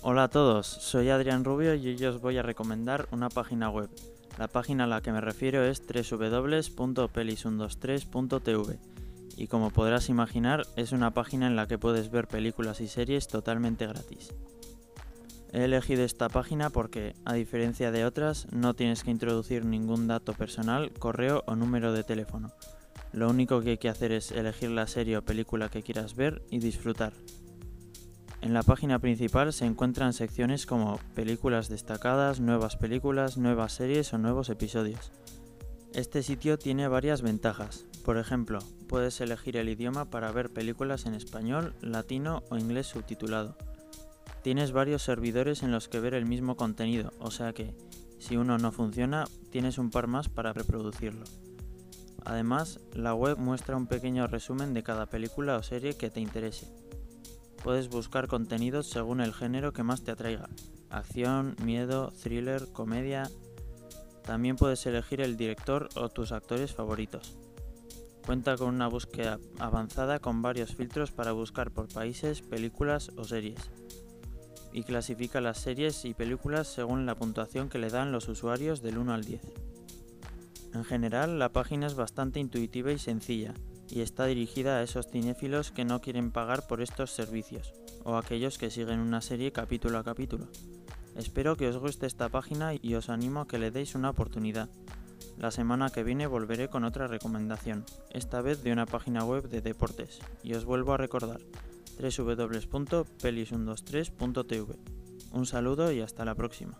Hola a todos, soy Adrián Rubio y hoy os voy a recomendar una página web. La página a la que me refiero es www.pelis123.tv y como podrás imaginar es una página en la que puedes ver películas y series totalmente gratis. He elegido esta página porque, a diferencia de otras, no tienes que introducir ningún dato personal, correo o número de teléfono. Lo único que hay que hacer es elegir la serie o película que quieras ver y disfrutar. En la página principal se encuentran secciones como películas destacadas, nuevas películas, nuevas series o nuevos episodios. Este sitio tiene varias ventajas. Por ejemplo, puedes elegir el idioma para ver películas en español, latino o inglés subtitulado. Tienes varios servidores en los que ver el mismo contenido, o sea que, si uno no funciona, tienes un par más para reproducirlo. Además, la web muestra un pequeño resumen de cada película o serie que te interese. Puedes buscar contenidos según el género que más te atraiga. Acción, miedo, thriller, comedia. También puedes elegir el director o tus actores favoritos. Cuenta con una búsqueda avanzada con varios filtros para buscar por países, películas o series. Y clasifica las series y películas según la puntuación que le dan los usuarios del 1 al 10. En general, la página es bastante intuitiva y sencilla, y está dirigida a esos cinéfilos que no quieren pagar por estos servicios, o aquellos que siguen una serie capítulo a capítulo. Espero que os guste esta página y os animo a que le deis una oportunidad. La semana que viene volveré con otra recomendación, esta vez de una página web de deportes, y os vuelvo a recordar www.pelis123.tv. Un saludo y hasta la próxima.